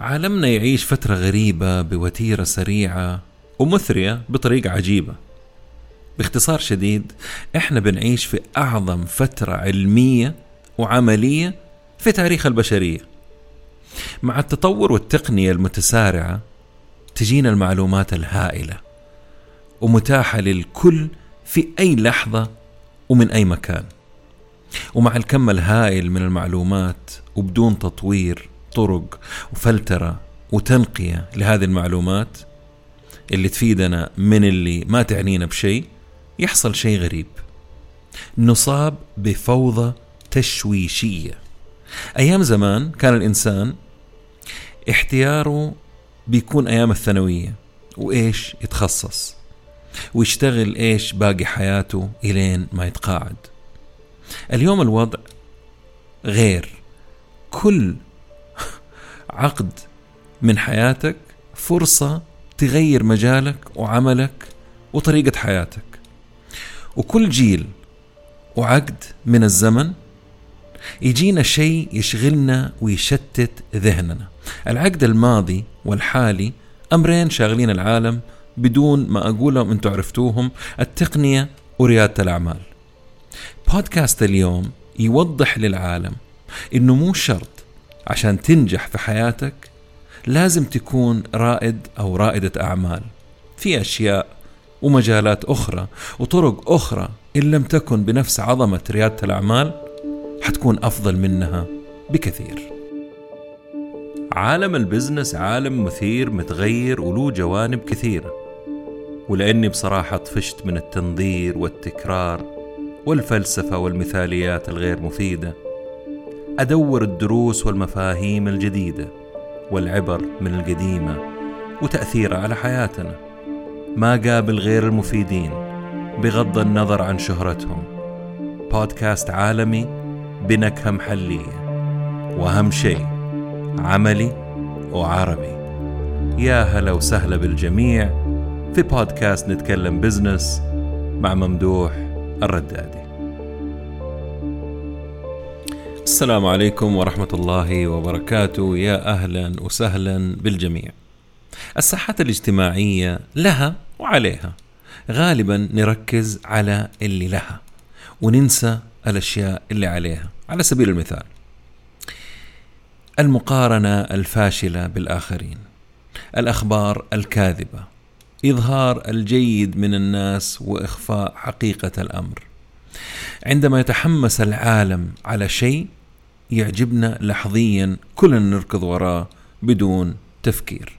عالمنا يعيش فترة غريبة بوتيرة سريعة ومثرية بطريقة عجيبة. باختصار شديد إحنا بنعيش في أعظم فترة علمية وعملية في تاريخ البشرية. مع التطور والتقنية المتسارعة تجينا المعلومات الهائلة ومتاحة للكل في أي لحظة ومن أي مكان. ومع الكم الهائل من المعلومات وبدون تطوير طرق وفلترة وتنقية لهذه المعلومات اللي تفيدنا من اللي ما تعنينا بشيء يحصل شيء غريب. نصاب بفوضى تشويشية. أيام زمان كان الإنسان احتياره بيكون أيام الثانوية وإيش يتخصص؟ ويشتغل إيش باقي حياته إلين ما يتقاعد. اليوم الوضع غير. كل عقد من حياتك فرصة تغير مجالك وعملك وطريقة حياتك. وكل جيل وعقد من الزمن يجينا شيء يشغلنا ويشتت ذهننا. العقد الماضي والحالي أمرين شاغلين العالم بدون ما أقولهم أنتم عرفتوهم. التقنية وريادة الأعمال. بودكاست اليوم يوضح للعالم إنه مو شرط عشان تنجح في حياتك لازم تكون رائد أو رائدة أعمال. في أشياء ومجالات أخرى وطرق أخرى إن لم تكن بنفس عظمة ريادة الأعمال حتكون أفضل منها بكثير. عالم البزنس عالم مثير متغير وله جوانب كثيرة. ولأني بصراحة طفشت من التنظير والتكرار والفلسفة والمثاليات الغير مفيدة. أدور الدروس والمفاهيم الجديدة والعبر من القديمة وتاثيرها على حياتنا. ما قابل غير المفيدين بغض النظر عن شهرتهم. بودكاست عالمي بنكهة محلية. وأهم شيء عملي وعربي. يا هلا وسهلا بالجميع في بودكاست نتكلم بزنس مع ممدوح الردادي. السلام عليكم ورحمة الله وبركاته. يا أهلا وسهلا بالجميع. الساحات الاجتماعية لها وعليها. غالبا نركز على اللي لها وننسى الأشياء اللي عليها. على سبيل المثال المقارنة الفاشلة بالآخرين الأخبار الكاذبة إظهار الجيد من الناس وإخفاء حقيقة الأمر. عندما يتحمس العالم على شيء يعجبنا لحظيا كلنا نركض وراه بدون تفكير.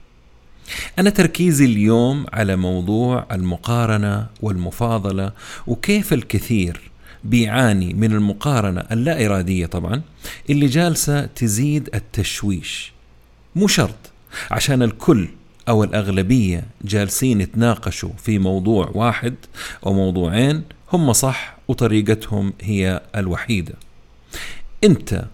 أنا تركيزي اليوم على موضوع المقارنة والمفاضلة وكيف الكثير بيعاني من المقارنة اللا إرادية طبعا اللي جالسة تزيد التشويش. مو شرط عشان الكل أو الأغلبية جالسين يتناقشوا في موضوع واحد أو موضوعين هم صح وطريقتهم هي الوحيدة. أنت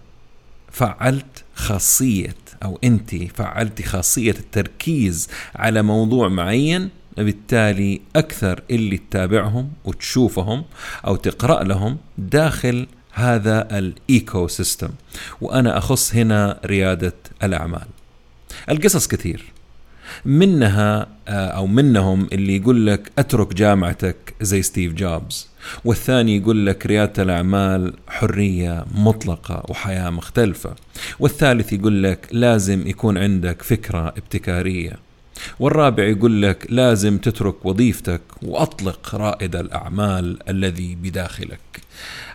فعلت خاصية أو أنت فعلت خاصية التركيز على موضوع معين بالتالي أكثر اللي تتابعهم وتشوفهم أو تقرأ لهم داخل هذا ال ecosystem وأنا أخص هنا ريادة الأعمال. القصص كثير. منها آه، أو منهم اللي يقول لك أترك جامعتك زي ستيف جوبز. والثاني يقول لك ريادة الأعمال حرية مطلقة وحياة مختلفة. والثالث يقول لك لازم يكون عندك فكرة ابتكارية. والرابع يقول لك لازم تترك وظيفتك وأطلق رائد الأعمال الذي بداخلك.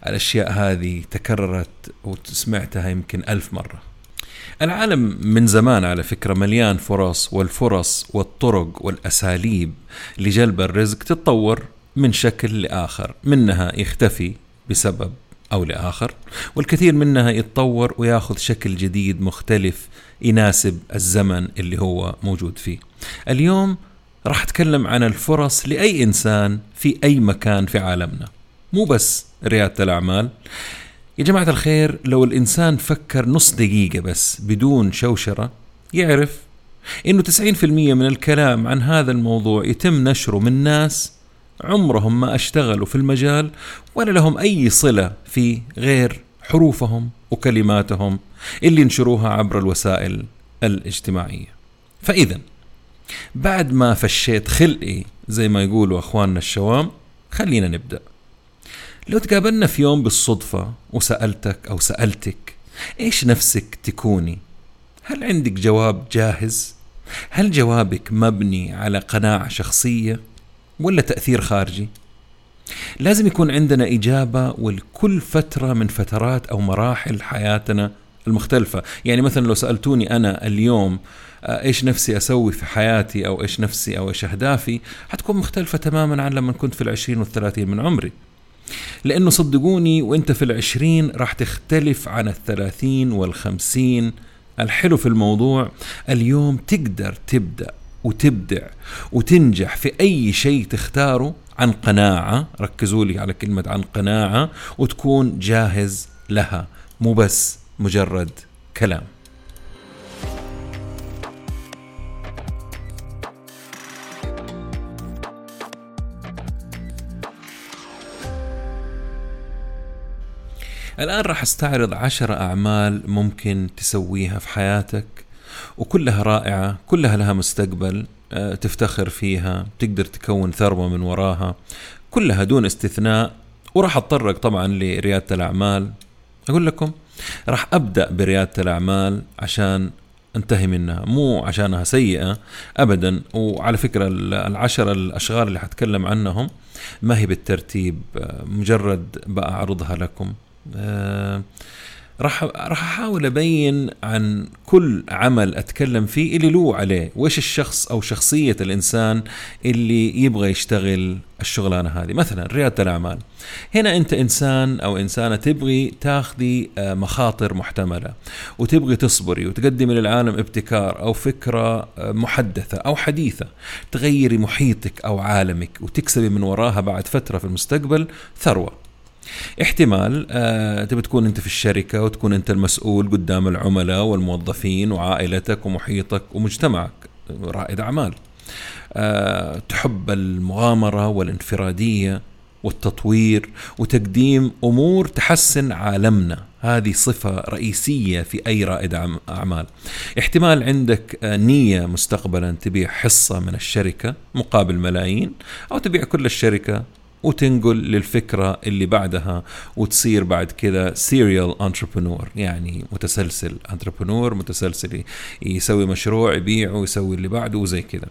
الأشياء هذه تكررت وسمعتها يمكن ألف مرة. العالم من زمان على فكرة مليان فرص والفرص والطرق والأساليب لجلب الرزق تتطور من شكل لآخر منها يختفي بسبب أو لآخر والكثير منها يتطور وياخذ شكل جديد مختلف يناسب الزمن اللي هو موجود فيه. اليوم راح أتكلم عن الفرص لأي إنسان في أي مكان في عالمنا. مو بس ريادة الأعمال. يا جماعة الخير لو الإنسان فكر نص دقيقة بس بدون شوشرة يعرف إنه 90% من الكلام عن هذا الموضوع يتم نشره من ناس عمرهم ما أشتغلوا في المجال ولا لهم أي صلة فيه غير حروفهم وكلماتهم اللي ينشروها عبر الوسائل الاجتماعية. فإذا بعد ما فشيت خلقي زي ما يقولوا أخواننا الشوام خلينا نبدأ. لو تقابلنا في يوم بالصدفة وسألتك أو سألتك إيش نفسك تكوني؟ هل عندك جواب جاهز؟ هل جوابك مبني على قناعة شخصية؟ ولا تأثير خارجي؟ لازم يكون عندنا إجابة ولكل فترة من فترات أو مراحل حياتنا المختلفة. يعني مثلا لو سألتوني أنا اليوم آه، إيش نفسي أسوي في حياتي أو إيش نفسي أو إيش أهدافي حتكون مختلفة تماما عن لما كنت في العشرين والثلاثين من عمري. لأنه صدقوني وأنت في العشرين راح تختلف عن الثلاثين والخمسين. الحلو في الموضوع اليوم تقدر تبدأ وتبدع وتنجح في أي شيء تختاره عن قناعة ركزوا لي على كلمة عن قناعة وتكون جاهز لها مو بس مجرد كلام. الآن راح استعرض عشر أعمال ممكن تسويها في حياتك. وكلها رائعة كلها لها مستقبل آه، تفتخر فيها تقدر تكون ثروة من وراها. كلها دون استثناء. وراح أتطرق طبعا لريادة الأعمال. أقول لكم راح أبدأ بريادة الأعمال عشان أنتهي منها. مو عشانها سيئة أبدا. وعلى فكرة العشر الأشغال اللي حتكلم عنهم ما هي بالترتيب آه، مجرد بأعرضها لكم. آه، راح راح أحاول أبين عن كل عمل أتكلم فيه اللي له عليه وإيش الشخص أو شخصية الإنسان اللي يبغى يشتغل الشغلانة هذه. مثلا ريادة الأعمال. هنا أنت إنسان أو إنسانة تبغي تاخذي آه، مخاطر محتملة وتبغي تصبري وتقدمي للعالم ابتكار أو فكرة آه، محدثة أو حديثة. تغيري محيطك أو عالمك وتكسبي من وراها بعد فترة في المستقبل ثروة. احتمال آه تبي تكون أنت في الشركة وتكون أنت المسؤول قدام العملاء والموظفين وعائلتك ومحيطك ومجتمعك رائد أعمال. آه تحب المغامرة والانفرادية والتطوير وتقديم أمور تحسن عالمنا. هذه صفة رئيسية في أي رائد أعمال. احتمال عندك آه، نية مستقبلا تبيع حصة من الشركة مقابل ملايين أو تبيع كل الشركة وتنقل للفكرة اللي بعدها وتصير بعد كذا serial entrepreneur يعني متسلسل entrepreneur متسلسل يسوي مشروع يبيعه ويسوي اللي بعده وزي كذا.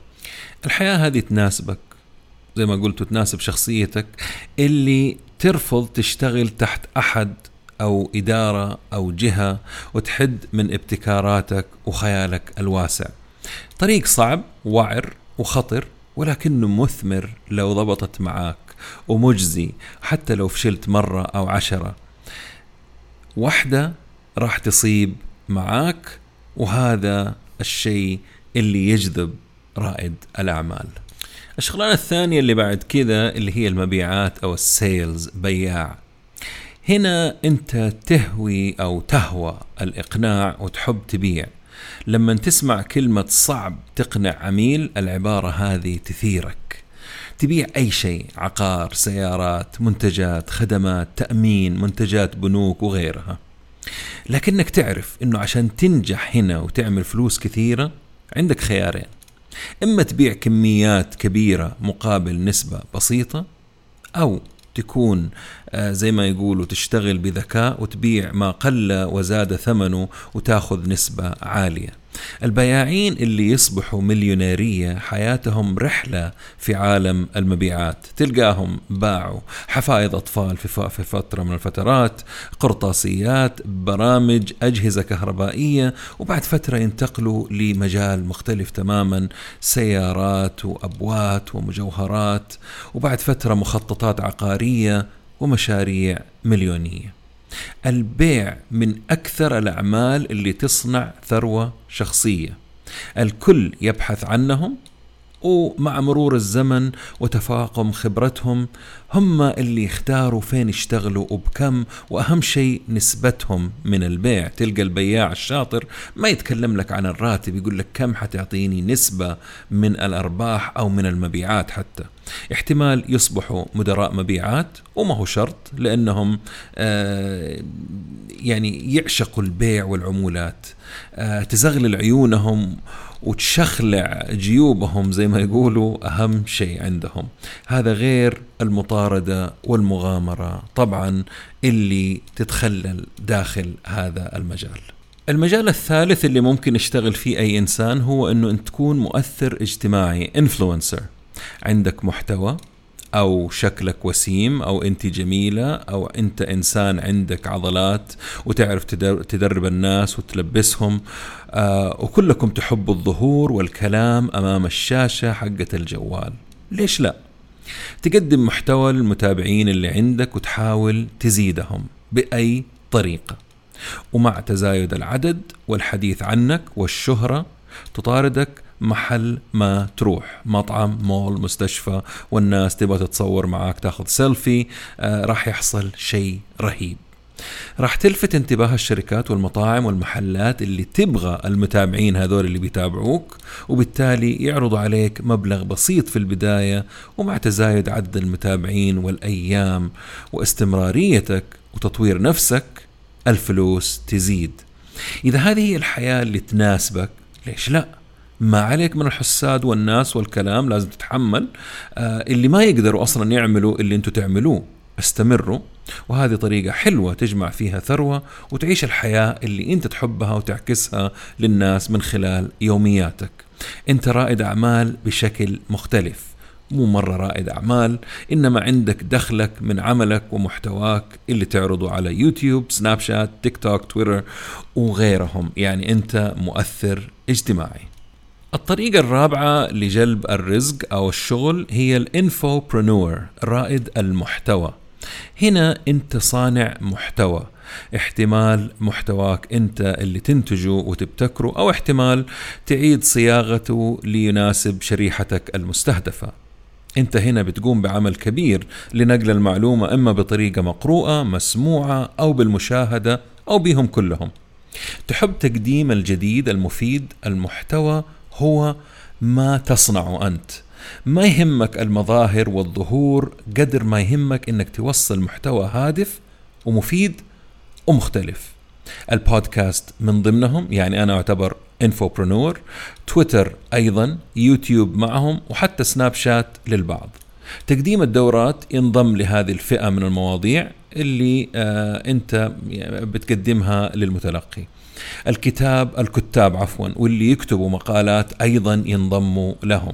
الحياة هذه تناسبك زي ما قلت تناسب شخصيتك اللي ترفض تشتغل تحت أحد أو إدارة أو جهة وتحد من ابتكاراتك وخيالك الواسع. طريق صعب وعر وخطر ولكنه مثمر لو ضبطت معاك. ومجزي حتى لو فشلت مرة أو عشرة. واحدة راح تصيب معاك وهذا الشيء اللي يجذب رائد الأعمال. الشغلانة الثانية اللي بعد كذا اللي هي المبيعات أو السيلز بياع. هنا أنت تهوي أو تهوى الإقناع وتحب تبيع. لما تسمع كلمة صعب تقنع عميل العبارة هذه تثيرك. تبيع أي شيء عقار سيارات منتجات خدمات تأمين منتجات بنوك وغيرها. لكنك تعرف أنه عشان تنجح هنا وتعمل فلوس كثيرة عندك خيارين. إما تبيع كميات كبيرة مقابل نسبة بسيطة أو تكون آه، زي ما يقولوا تشتغل بذكاء وتبيع ما قل وزاد ثمنه وتأخذ نسبة عالية. البياعين اللي يصبحوا مليونيرية حياتهم رحلة في عالم المبيعات. تلقاهم باعوا حفايض أطفال في فترة من الفترات قرطاسيات برامج أجهزة كهربائية وبعد فترة ينتقلوا لمجال مختلف تماما سيارات وأبوات ومجوهرات وبعد فترة مخططات عقارية ومشاريع مليونية. البيع من أكثر الأعمال اللي تصنع ثروة شخصية. الكل يبحث عنهم ومع مرور الزمن وتفاقم خبرتهم هم اللي يختاروا فين يشتغلوا وبكم وأهم شيء نسبتهم من البيع. تلقى البياع الشاطر ما يتكلم لك عن الراتب يقول لك كم حتعطيني نسبة من الأرباح أو من المبيعات حتى. احتمال يصبحوا مدراء مبيعات وما هو شرط لأنهم آه يعني يعشقوا البيع والعمولات. آه تزغلل عيونهم وتشخلع جيوبهم زي ما يقولوا أهم شيء عندهم. هذا غير المطاردة والمغامرة طبعا اللي تتخلل داخل هذا المجال. المجال الثالث اللي ممكن يشتغل فيه أي إنسان هو أنه أنت تكون مؤثر اجتماعي influencer. عندك محتوى أو شكلك وسيم أو أنت جميلة أو أنت إنسان عندك عضلات وتعرف تدرب الناس وتلبسهم. آه وكلكم تحبوا الظهور والكلام أمام الشاشة حقة الجوال. ليش لا؟ تقدم محتوى للمتابعين اللي عندك وتحاول تزيدهم بأي طريقة. ومع تزايد العدد والحديث عنك والشهرة تطاردك محل ما تروح. مطعم مول مستشفى والناس تبغى تتصور معاك تاخذ سيلفي آه راح يحصل شيء رهيب. راح تلفت انتباه الشركات والمطاعم والمحلات اللي تبغى المتابعين هذول اللي بيتابعوك وبالتالي يعرضوا عليك مبلغ بسيط في البداية ومع تزايد عدد المتابعين والأيام واستمراريتك وتطوير نفسك الفلوس تزيد إذا هذه هي الحياة اللي تناسبك ليش لا؟ ما عليك من الحساد والناس والكلام لازم تتحمل آه اللي ما يقدروا أصلا يعملوا اللي أنتم تعملوه استمروا وهذه طريقة حلوة تجمع فيها ثروة وتعيش الحياة اللي أنت تحبها وتعكسها للناس من خلال يومياتك. أنت رائد أعمال بشكل مختلف. مو مرة رائد أعمال إنما عندك دخلك من عملك ومحتواك اللي تعرضه على يوتيوب سناب شات تيك توك تويتر وغيرهم. يعني أنت مؤثر اجتماعي. الطريقة الرابعة لجلب الرزق أو الشغل هي الإنفوبرنور رائد المحتوى. هنا أنت صانع محتوى. احتمال محتواك انت اللي تنتجه وتبتكره أو احتمال تعيد صياغته ليناسب شريحتك المستهدفة. انت هنا بتقوم بعمل كبير لنقل المعلومة إما بطريقة مقروءة مسموعة أو بالمشاهدة أو بهم كلهم. تحب تقديم الجديد المفيد المحتوى هو ما تصنعه أنت. ما يهمك المظاهر والظهور قدر ما يهمك إنك توصل محتوى هادف ومفيد ومختلف. البودكاست من ضمنهم يعني أنا أعتبر إنفوبرنور تويتر أيضا يوتيوب معهم وحتى سناب شات للبعض. تقديم الدورات ينضم لهذه الفئة من المواضيع اللي آه أنت بتقدمها للمتلقي. الكتاب الكتاب عفوا واللي يكتبوا مقالات أيضا ينضموا لهم.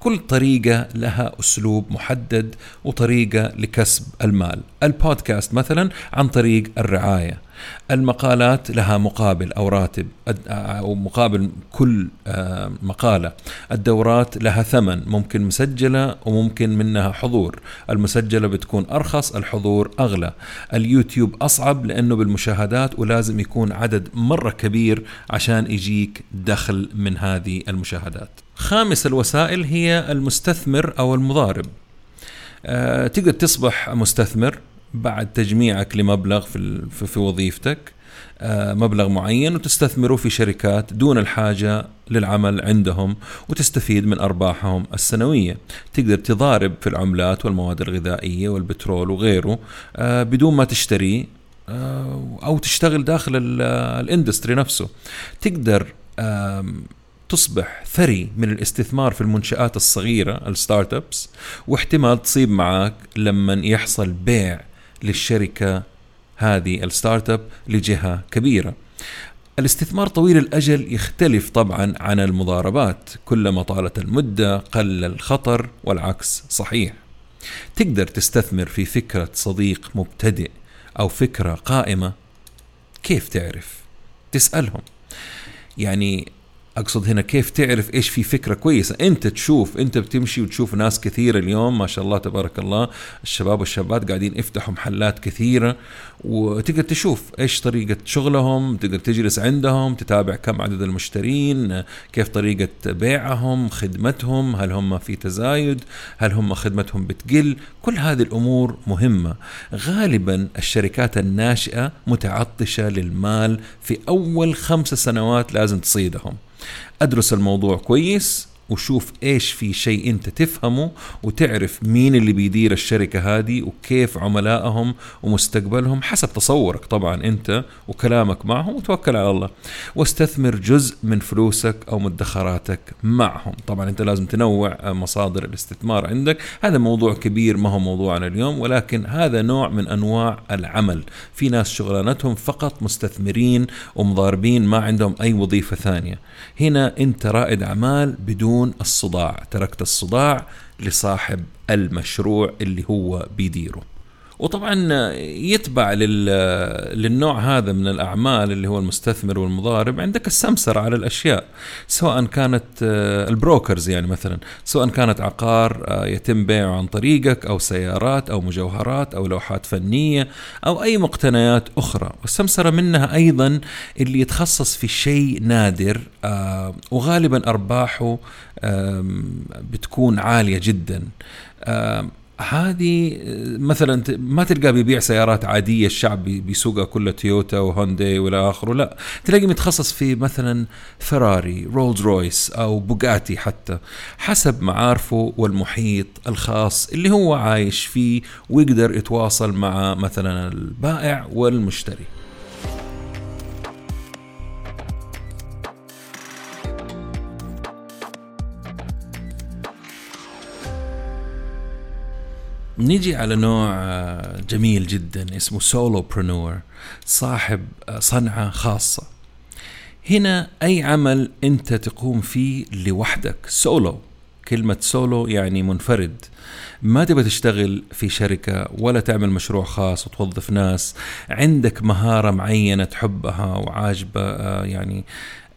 كل طريقة لها أسلوب محدد وطريقة لكسب المال. البودكاست مثلا عن طريق الرعاية. المقالات لها مقابل أو راتب أو مقابل كل آه، مقالة. الدورات لها ثمن ممكن مسجلة وممكن منها حضور. المسجلة بتكون أرخص الحضور أغلى. اليوتيوب أصعب لأنه بالمشاهدات ولازم يكون عدد مرة كبير عشان يجيك دخل من هذه المشاهدات. خامس الوسائل هي المستثمر أو المضارب. أه تقدر تصبح مستثمر بعد تجميعك لمبلغ في في وظيفتك أه مبلغ معين وتستثمره في شركات دون الحاجة للعمل عندهم وتستفيد من أرباحهم السنوية. تقدر تضارب في العملات والمواد الغذائية والبترول وغيره أه بدون ما تشتري آه، أو تشتغل داخل ال industry نفسه. تقدر تصبح ثري من الاستثمار في المنشآت الصغيرة ال startups واحتمال تصيب معك لما يحصل بيع للشركة هذه ال startup لجهة كبيرة. الاستثمار طويل الأجل يختلف طبعا عن المضاربات. كلما طالت المدة قل الخطر والعكس صحيح. تقدر تستثمر في فكرة صديق مبتدئ أو فكرة قائمة؟ كيف تعرف؟ تسألهم. يعني أقصد هنا كيف تعرف إيش في فكرة كويسة. أنت تشوف أنت بتمشي وتشوف ناس كثيره اليوم ما شاء الله تبارك الله الشباب والشابات قاعدين يفتحوا محلات كثيرة وتقدر تشوف إيش طريقة شغلهم تقدر تجلس عندهم تتابع كم عدد المشترين كيف طريقة بيعهم خدمتهم هل هم في تزايد هل هم خدمتهم بتقل. كل هذه الأمور مهمة. غالبا الشركات الناشئة متعطشة للمال في أول خمس سنوات لازم تصيدهم. أدرس الموضوع كويس وشوف إيش في شيء أنت تفهمه وتعرف مين اللي بيدير الشركة هذه وكيف عملائهم ومستقبلهم حسب تصورك طبعا أنت وكلامك معهم وتوكل على الله. واستثمر جزء من فلوسك أو مدخراتك معهم. طبعا أنت لازم تنوع مصادر الاستثمار عندك. هذا موضوع كبير ما هو موضوعنا اليوم ولكن هذا نوع من أنواع العمل. في ناس شغلانتهم فقط مستثمرين ومضاربين ما عندهم أي وظيفة ثانية. هنا أنت رائد أعمال بدون بدون الصداع. تركت الصداع لصاحب المشروع اللي هو بيديره. وطبعا يتبع للنوع هذا من الأعمال اللي هو المستثمر والمضارب عندك السمسره على الأشياء سواء كانت آه، البروكرز يعني مثلا سواء كانت عقار آه، يتم بيعه عن طريقك أو سيارات أو مجوهرات أو لوحات فنية أو أي مقتنيات أخرى. والسمسرة منها أيضا اللي يتخصص في شيء نادر آه، وغالبا أرباحه بتكون عالية جدا. هذه مثلا ما تلقاه بيبيع سيارات عادية الشعب بيسوقها كلها تويوتا وهونداي والى آخره لا. تلاقي متخصص في مثلا فراري رولز رويس أو بوغاتي حتى حسب معارفه والمحيط الخاص اللي هو عايش فيه ويقدر يتواصل مع مثلا البائع والمشتري. نيجي على نوع آه، جميل جدا اسمه سولو برنور صاحب آه، صنعة خاصة. هنا أي عمل أنت تقوم فيه لوحدك سولو كلمة سولو يعني منفرد. ما تبغى تشتغل في شركة ولا تعمل مشروع خاص وتوظف ناس. عندك مهارة معينة تحبها وعاجبة آه، يعني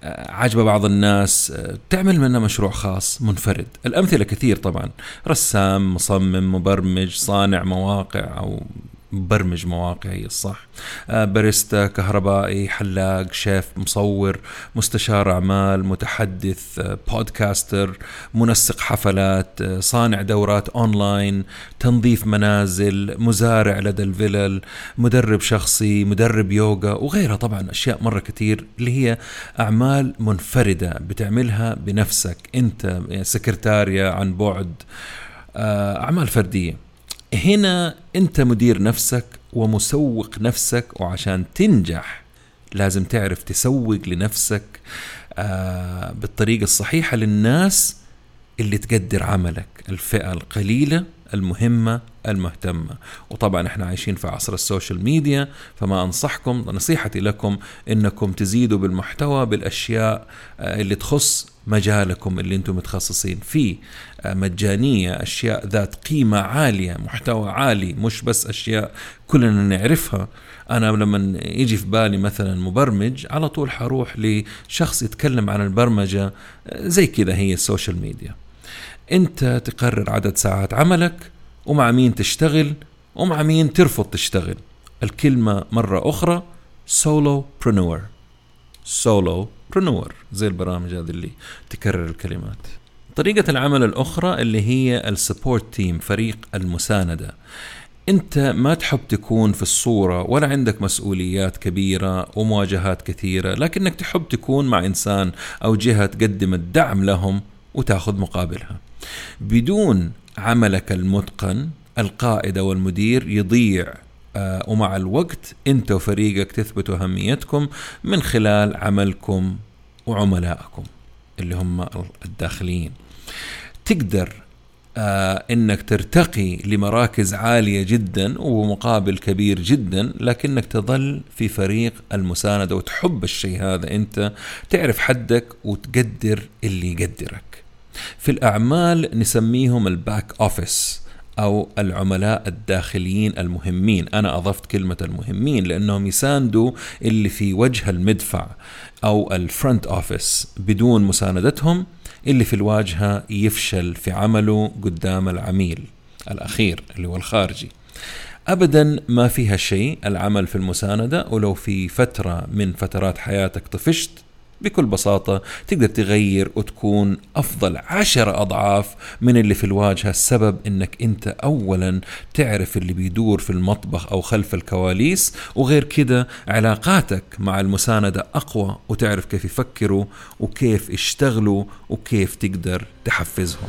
عاجبة بعض الناس تعمل منها مشروع خاص منفرد. الأمثلة كثير طبعا. رسام مصمم مبرمج صانع مواقع أو مبرمج مواقع هي الصح آه، باريستا كهربائي حلاق شيف مصور مستشار أعمال متحدث آه، بودكاستر منسق حفلات آه، صانع دورات أونلاين تنظيف منازل مزارع لدى الفلل مدرب شخصي مدرب يوغا وغيرها. طبعا أشياء مرة كثير اللي هي أعمال منفردة بتعملها بنفسك أنت سكرتاريا عن بعد. أعمال فردية. هنا انت مدير نفسك ومسوق نفسك وعشان تنجح لازم تعرف تسوق لنفسك آه بالطريقة الصحيحة للناس اللي تقدر عملك الفئة القليلة المهمة المهتمة. وطبعا إحنا عايشين في عصر السوشيال ميديا فما أنصحكم نصيحتي لكم إنكم تزيدوا بالمحتوى بالأشياء آه، اللي تخص مجالكم اللي أنتم متخصصين فيه آه، مجانية أشياء ذات قيمة عالية محتوى عالي مش بس أشياء كلنا نعرفها. أنا لما يجي في بالي مثلا مبرمج على طول حأروح لشخص يتكلم عن البرمجة آه، زي كذا هي ال social media. أنت تقرر عدد ساعات عملك ومع مين تشتغل ومع مين ترفض تشتغل. الكلمة مرة أخرى solopreneur solopreneur زي البرامج هذه اللي تكرر الكلمات. طريقة العمل الأخرى اللي هي ال support team فريق المساندة. أنت ما تحب تكون في الصورة ولا عندك مسؤوليات كبيرة ومواجهات كثيرة لكنك تحب تكون مع إنسان أو جهة تقدم الدعم لهم وتاخذ مقابلها. بدون عملك المتقن القائد أو المدير يضيع ومع الوقت انت وفريقك تثبتوا أهميتكم من خلال عملكم وعملائكم اللي هم الداخليين تقدر آه إنك ترتقي لمراكز عالية جدا ومقابل كبير جدا لكنك تظل في فريق المساندة وتحب الشيء هذا. أنت تعرف حدك وتقدر اللي يقدرك. في الأعمال نسميهم ال back office أو العملاء الداخليين المهمين. أنا أضفت كلمة المهمين لأنهم يساندوا اللي في وجه المدفع أو ال front office بدون مساندتهم اللي في الواجهة يفشل في عمله قدام العميل الأخير اللي هو الخارجي. ابدا ما فيها شيء العمل في المساندة ولو في فترة من فترات حياتك طفشت بكل بساطة تقدر تغير وتكون أفضل عشر أضعاف من اللي في الواجهة. السبب أنك أنت أولا تعرف اللي بيدور في المطبخ أو خلف الكواليس وغير كده علاقاتك مع المساندة أقوى وتعرف كيف يفكروا وكيف يشتغلوا وكيف تقدر تحفزهم.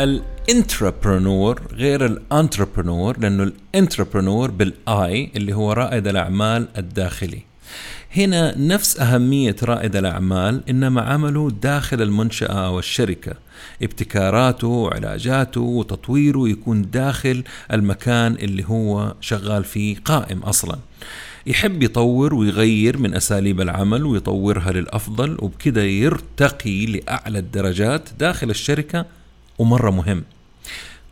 ال intrapreneur غير ال entrepreneur لأنه ال intrapreneur بال I اللي هو رائد الأعمال الداخلي. هنا نفس أهمية رائد الأعمال إنما عمله داخل المنشأة أو الشركة ابتكاراته وعلاجاته وتطويره يكون داخل المكان اللي هو شغال فيه قائم أصلا. يحب يطور ويغير من أساليب العمل ويطورها للأفضل وبكده يرتقي لأعلى الدرجات داخل الشركة ومرة مهم.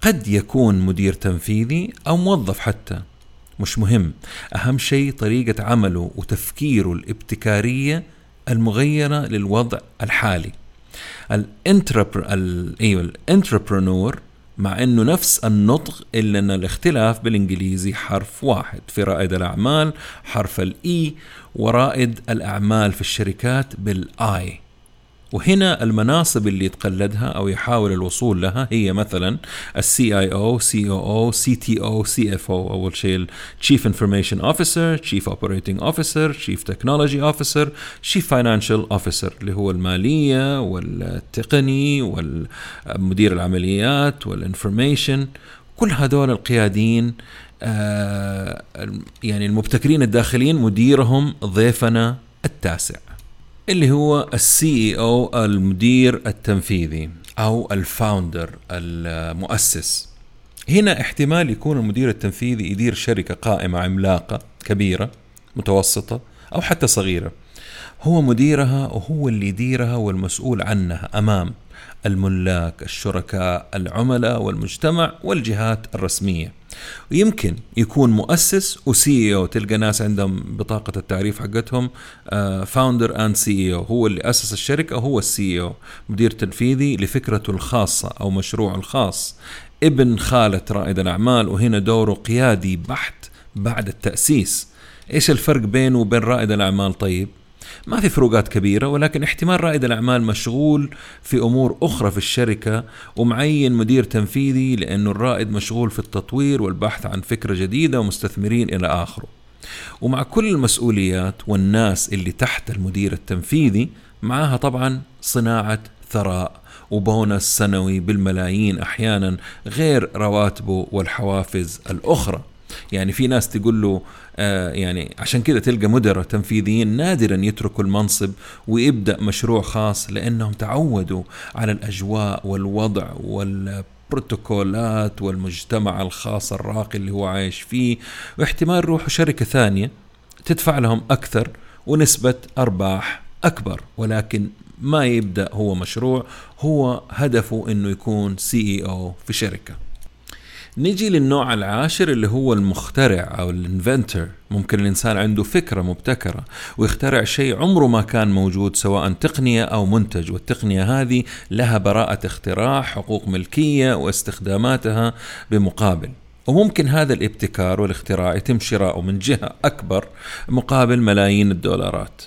قد يكون مدير تنفيذي أو موظف حتى. مش مهم. أهم شيء طريقة عمله وتفكيره الابتكارية المغيرة للوضع الحالي. ال entrepre أيوه ال entrepreneur مع إنه نفس النطق إلا إن الاختلاف بالإنجليزي حرف واحد. في رائد الأعمال حرف ال E ورائد الأعمال في الشركات بال I وهنا المناصب اللي يتقلدها أو يحاول الوصول لها هي مثلا السي آي أو سي أو أو سي تي أو سي إف أو أول شيء ال chief information officer chief operating officer chief technology officer chief financial officer اللي هو المالية والتقني والمدير العمليات وال information كل هذول القياديين آه يعني المبتكرين الداخلين مديرهم ضيفنا التاسع. اللي هو ال CEO المدير التنفيذي أو ال founder المؤسس. هنا احتمال يكون المدير التنفيذي يدير شركة قائمة عملاقة كبيرة متوسطة أو حتى صغيرة. هو مديرها وهو اللي يديرها والمسؤول عنها أمام الملاك الشركاء العملاء والمجتمع والجهات الرسمية. ويمكن يكون مؤسس و CEO تلقى ناس عندهم بطاقة التعريف حقتهم founder and CEO هو اللي أسس الشركة هو ال CEO مدير تنفيذي لفكرته الخاصة أو مشروعه الخاص. ابن خالة رائد الأعمال وهنا دوره قيادي بحت بعد التأسيس. إيش الفرق بينه وبين رائد الأعمال طيب؟ ما في فروقات كبيرة ولكن احتمال رائد الأعمال مشغول في أمور أخرى في الشركة ومعين مدير تنفيذي لأنه الرائد مشغول في التطوير والبحث عن فكرة جديدة ومستثمرين إلى آخره. ومع كل المسؤوليات والناس اللي تحت المدير التنفيذي معاها طبعا صناعة ثراء وبونس سنوي بالملايين أحيانا غير رواتبه والحوافز الأخرى. يعني في ناس تقول له آه يعني عشان كذا تلقى مدراء تنفيذيين نادرا يتركوا المنصب ويبدأ مشروع خاص لأنهم تعودوا على الأجواء والوضع وال بروتوكولات والمجتمع الخاص الراقي اللي هو عايش فيه. واحتمال يروحوا شركة ثانية تدفع لهم أكثر ونسبة أرباح أكبر ولكن ما يبدأ هو مشروع هو هدفه أنه يكون CEO في شركة. نيجي للنوع العاشر اللي هو المخترع أو ال inventor. ممكن الإنسان عنده فكرة مبتكرة ويخترع شيء عمره ما كان موجود سواء تقنية أو منتج. والتقنية هذه لها براءة اختراع حقوق ملكية واستخداماتها بمقابل. وممكن هذا الابتكار والاختراع يتم شراؤه من جهة أكبر مقابل ملايين الدولارات.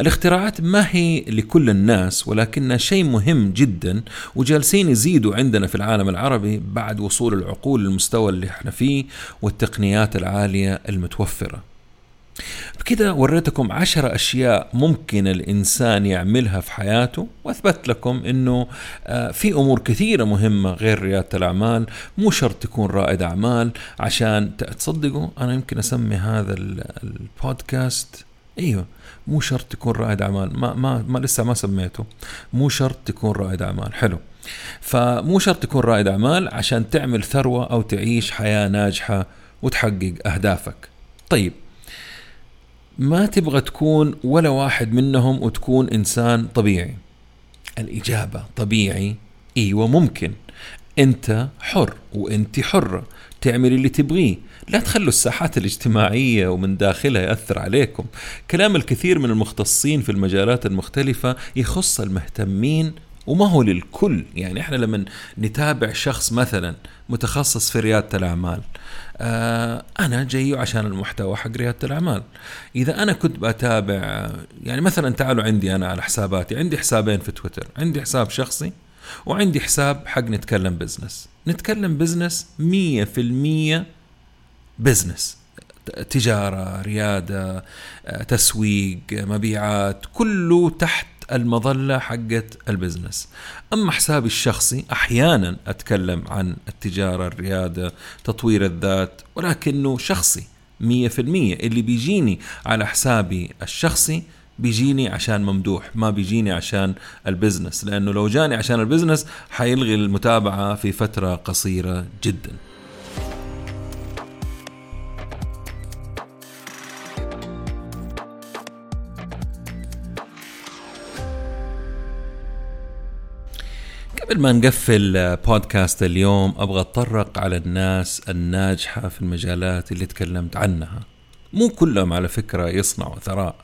الاختراعات ما هي لكل الناس ولكنها شيء مهم جدا وجالسين يزيدوا عندنا في العالم العربي بعد وصول العقول للمستوى اللي إحنا فيه والتقنيات العالية المتوفرة. بكده وريتكم عشر أشياء ممكن الإنسان يعملها في حياته وأثبت لكم أنه في أمور كثيرة مهمة غير ريادة الأعمال مو شرط تكون رائد أعمال. عشان تصدقوا أنا يمكن أسمي هذا البودكاست إيوه. مو شرط تكون رائد أعمال. ما ما, ما لسه ما سميته. مو شرط تكون رائد أعمال. حلو. فمو شرط تكون رائد أعمال عشان تعمل ثروة أو تعيش حياة ناجحة وتحقق أهدافك. طيب. ما تبغى تكون ولا واحد منهم وتكون إنسان طبيعي؟ الإجابة طبيعي. إيوه ممكن. أنت حر وأنت حرة. تعمل اللي تبغيه. لا تخلوا الساحات الاجتماعية ومن داخلها يأثر عليكم. كلام الكثير من المختصين في المجالات المختلفة يخص المهتمين وما هو للكل. يعني إحنا لما نتابع شخص مثلا متخصص في ريادة الأعمال آه أنا جاي عشان المحتوى حق ريادة الأعمال. إذا أنا كنت بتابع يعني مثلا تعالوا عندي أنا على حساباتي عندي حسابين في تويتر عندي حساب شخصي وعندي حساب حق نتكلم business نتكلم business مية في المية business تجارة ريادة تسويق مبيعات كله تحت المظلة حقت ال business. أما حسابي الشخصي أحيانا أتكلم عن التجارة الريادة تطوير الذات ولكنه شخصي مية في المية. اللي بيجيني على حسابي الشخصي بيجيني عشان ممدوح ما بيجيني عشان ال business. لأنه لو جاني عشان ال business حيلغي المتابعة في فترة قصيرة جداً. قبل ما نقفل بودكاست اليوم أبغى أتطرق على الناس الناجحة في المجالات اللي تكلمت عنها. مو كلهم على فكرة يصنعوا ثراء.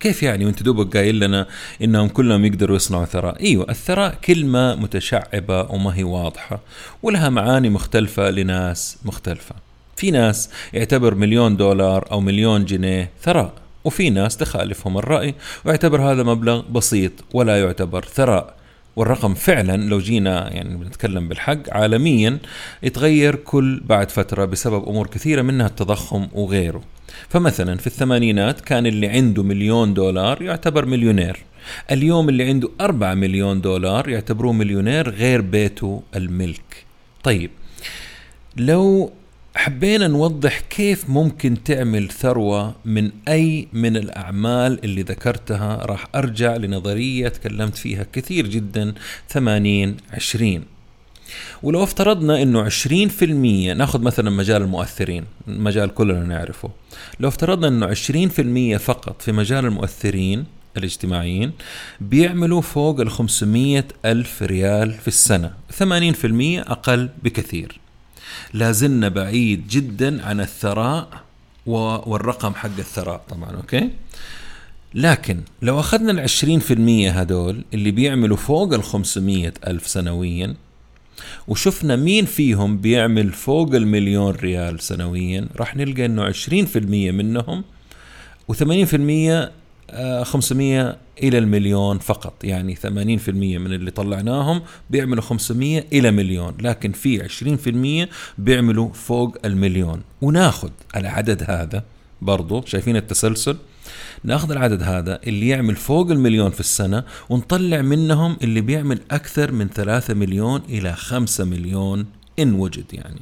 كيف يعني؟ وأنت دوبك قايل لنا إنهم كلهم يقدروا يصنعوا ثراء. إيوه الثراء كلمة متشعبة وما هي واضحة ولها معاني مختلفة لناس مختلفة. في ناس يعتبر مليون دولار أو مليون جنيه ثراء وفي ناس تخالفهم الرأي ويعتبر هذا مبلغ بسيط ولا يعتبر ثراء. والرقم فعلا لو جينا يعني بنتكلم بالحق عالميا يتغير كل بعد فترة بسبب أمور كثيرة منها التضخم وغيره. فمثلا في الثمانينات كان اللي عنده مليون دولار يعتبر مليونير. اليوم اللي عنده أربعة مليون دولار يعتبروه مليونير غير بيته الملك. طيب لو حبينا نوضح كيف ممكن تعمل ثروة من أي من الأعمال اللي ذكرتها. راح أرجع لنظرية تكلمت فيها كثير جدا 80 20 ولو افترضنا إنه 20% نأخذ مثلا مجال المؤثرين مجال كلنا نعرفه. لو افترضنا إنه 20% فقط في مجال المؤثرين الاجتماعيين بيعملوا فوق ال 500 ألف ريال في السنة. 80% أقل بكثير. لازلنا بعيد جدا عن الثراء والرقم حق الثراء طبعا أوكي؟ لكن لو أخذنا في المية هدول اللي بيعملوا فوق الخمسمية ألف سنويا وشفنا مين فيهم بيعمل فوق المليون ريال سنويا راح نلقى إنه عشرين في المية منهم وثمانين في المية 500 إلى المليون فقط. يعني 80% من اللي طلعناهم بيعملوا 500 إلى مليون لكن في 20% بيعملوا فوق المليون. وناخذ العدد هذا برضو شايفين التسلسل؟ ناخذ العدد هذا اللي يعمل فوق المليون في السنة ونطلع منهم اللي بيعمل أكثر من 3 مليون إلى 5 مليون إن وجد يعني.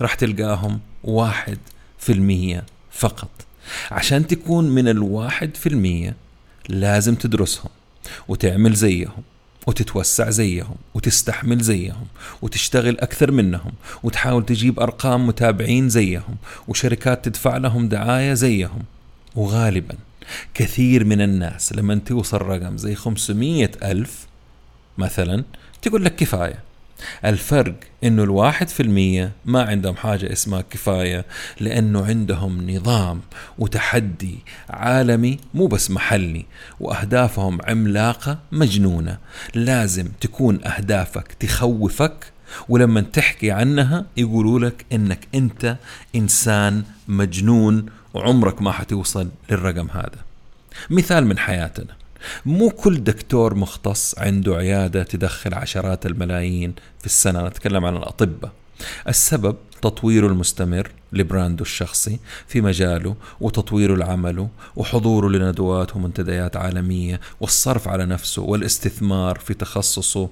راح تلقاهم واحد في المية فقط. عشان تكون من الواحد في المية لازم تدرسهم وتعمل زيهم وتتوسع زيهم وتستحمل زيهم وتشتغل أكثر منهم وتحاول تجيب أرقام متابعين زيهم وشركات تدفع لهم دعاية زيهم. وغالبا كثير من الناس لما توصل رقم زي 500 ألف مثلا تقول لك كفاية. الفرق إنه الواحد في المية ما عندهم حاجة اسمها كفاية لأنه عندهم نظام وتحدي عالمي مو بس محلي وأهدافهم عملاقة مجنونة. لازم تكون أهدافك تخوفك ولما تحكي عنها يقولوا لك إنك أنت إنسان مجنون وعمرك ما حتوصل للرقم هذا. مثال من حياتنا. مو كل دكتور مختص عنده عيادة تدخل عشرات الملايين في السنة نتكلم عن الأطباء. السبب تطويره المستمر لبرانده الشخصي في مجاله وتطويره لعمله وحضوره لندوات ومنتديات عالمية والصرف على نفسه والاستثمار في تخصصه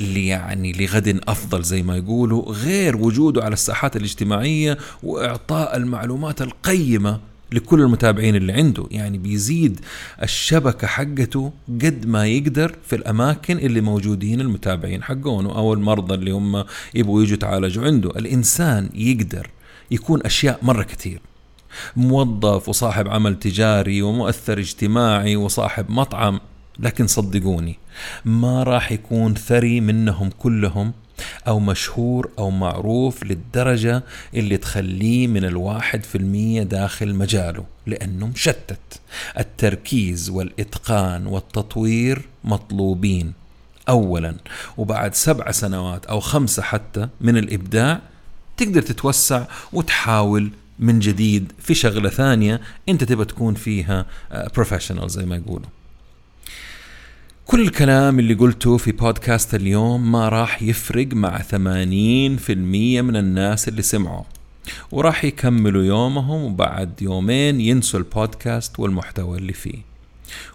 يعني لغد أفضل زي ما يقولوا غير وجوده على الساحات الاجتماعية وإعطاء المعلومات القيمة لكل المتابعين اللي عنده. يعني بيزيد الشبكة حقته قد ما يقدر في الأماكن اللي موجودين المتابعين حقونه أو المرضى اللي هم يبغوا يجوا يتعالجوا عنده. الإنسان يقدر يكون أشياء مرة كثير. موظف وصاحب عمل تجاري ومؤثر اجتماعي وصاحب مطعم لكن صدقوني ما راح يكون ثري منهم كلهم أو مشهور أو معروف للدرجة اللي تخليه من الواحد في المية داخل مجاله لأنه مشتت. التركيز والإتقان والتطوير مطلوبين. أولا وبعد سبع سنوات أو خمسة حتى من الإبداع تقدر تتوسع وتحاول من جديد في شغلة ثانية أنت تبى تكون فيها بروفيشنال آه، زي ما يقولوا. كل الكلام اللي قلته في بودكاست اليوم ما راح يفرق مع 80% من الناس اللي سمعوا وراح يكملوا يومهم وبعد يومين ينسوا البودكاست والمحتوى اللي فيه.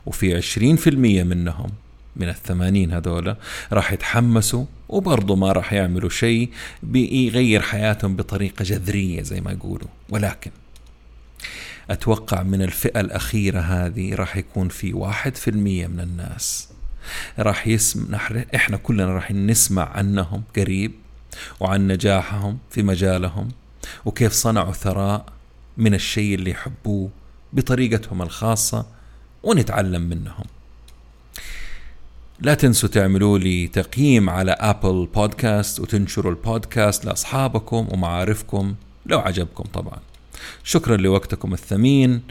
وفي 20% منهم من الثمانين هذولا راح يتحمسوا وبرضه ما راح يعملوا شيء بيغير حياتهم بطريقة جذرية زي ما يقولوا. ولكن أتوقع من الفئة الأخيرة هذه راح يكون في واحد في المية من الناس راح يسمع إحنا كلنا راح نسمع عنهم قريب وعن نجاحهم في مجالهم وكيف صنعوا ثراء من الشيء اللي يحبوه بطريقتهم الخاصة ونتعلم منهم. لا تنسوا تعملوا لي تقييم على ابل بودكاست وتنشروا البودكاست لأصحابكم ومعارفكم لو عجبكم طبعا. شكرا لوقتكم الثمين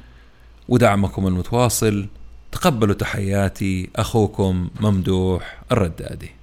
ودعمكم المتواصل. تقبلوا تحياتي أخوكم ممدوح الردادي.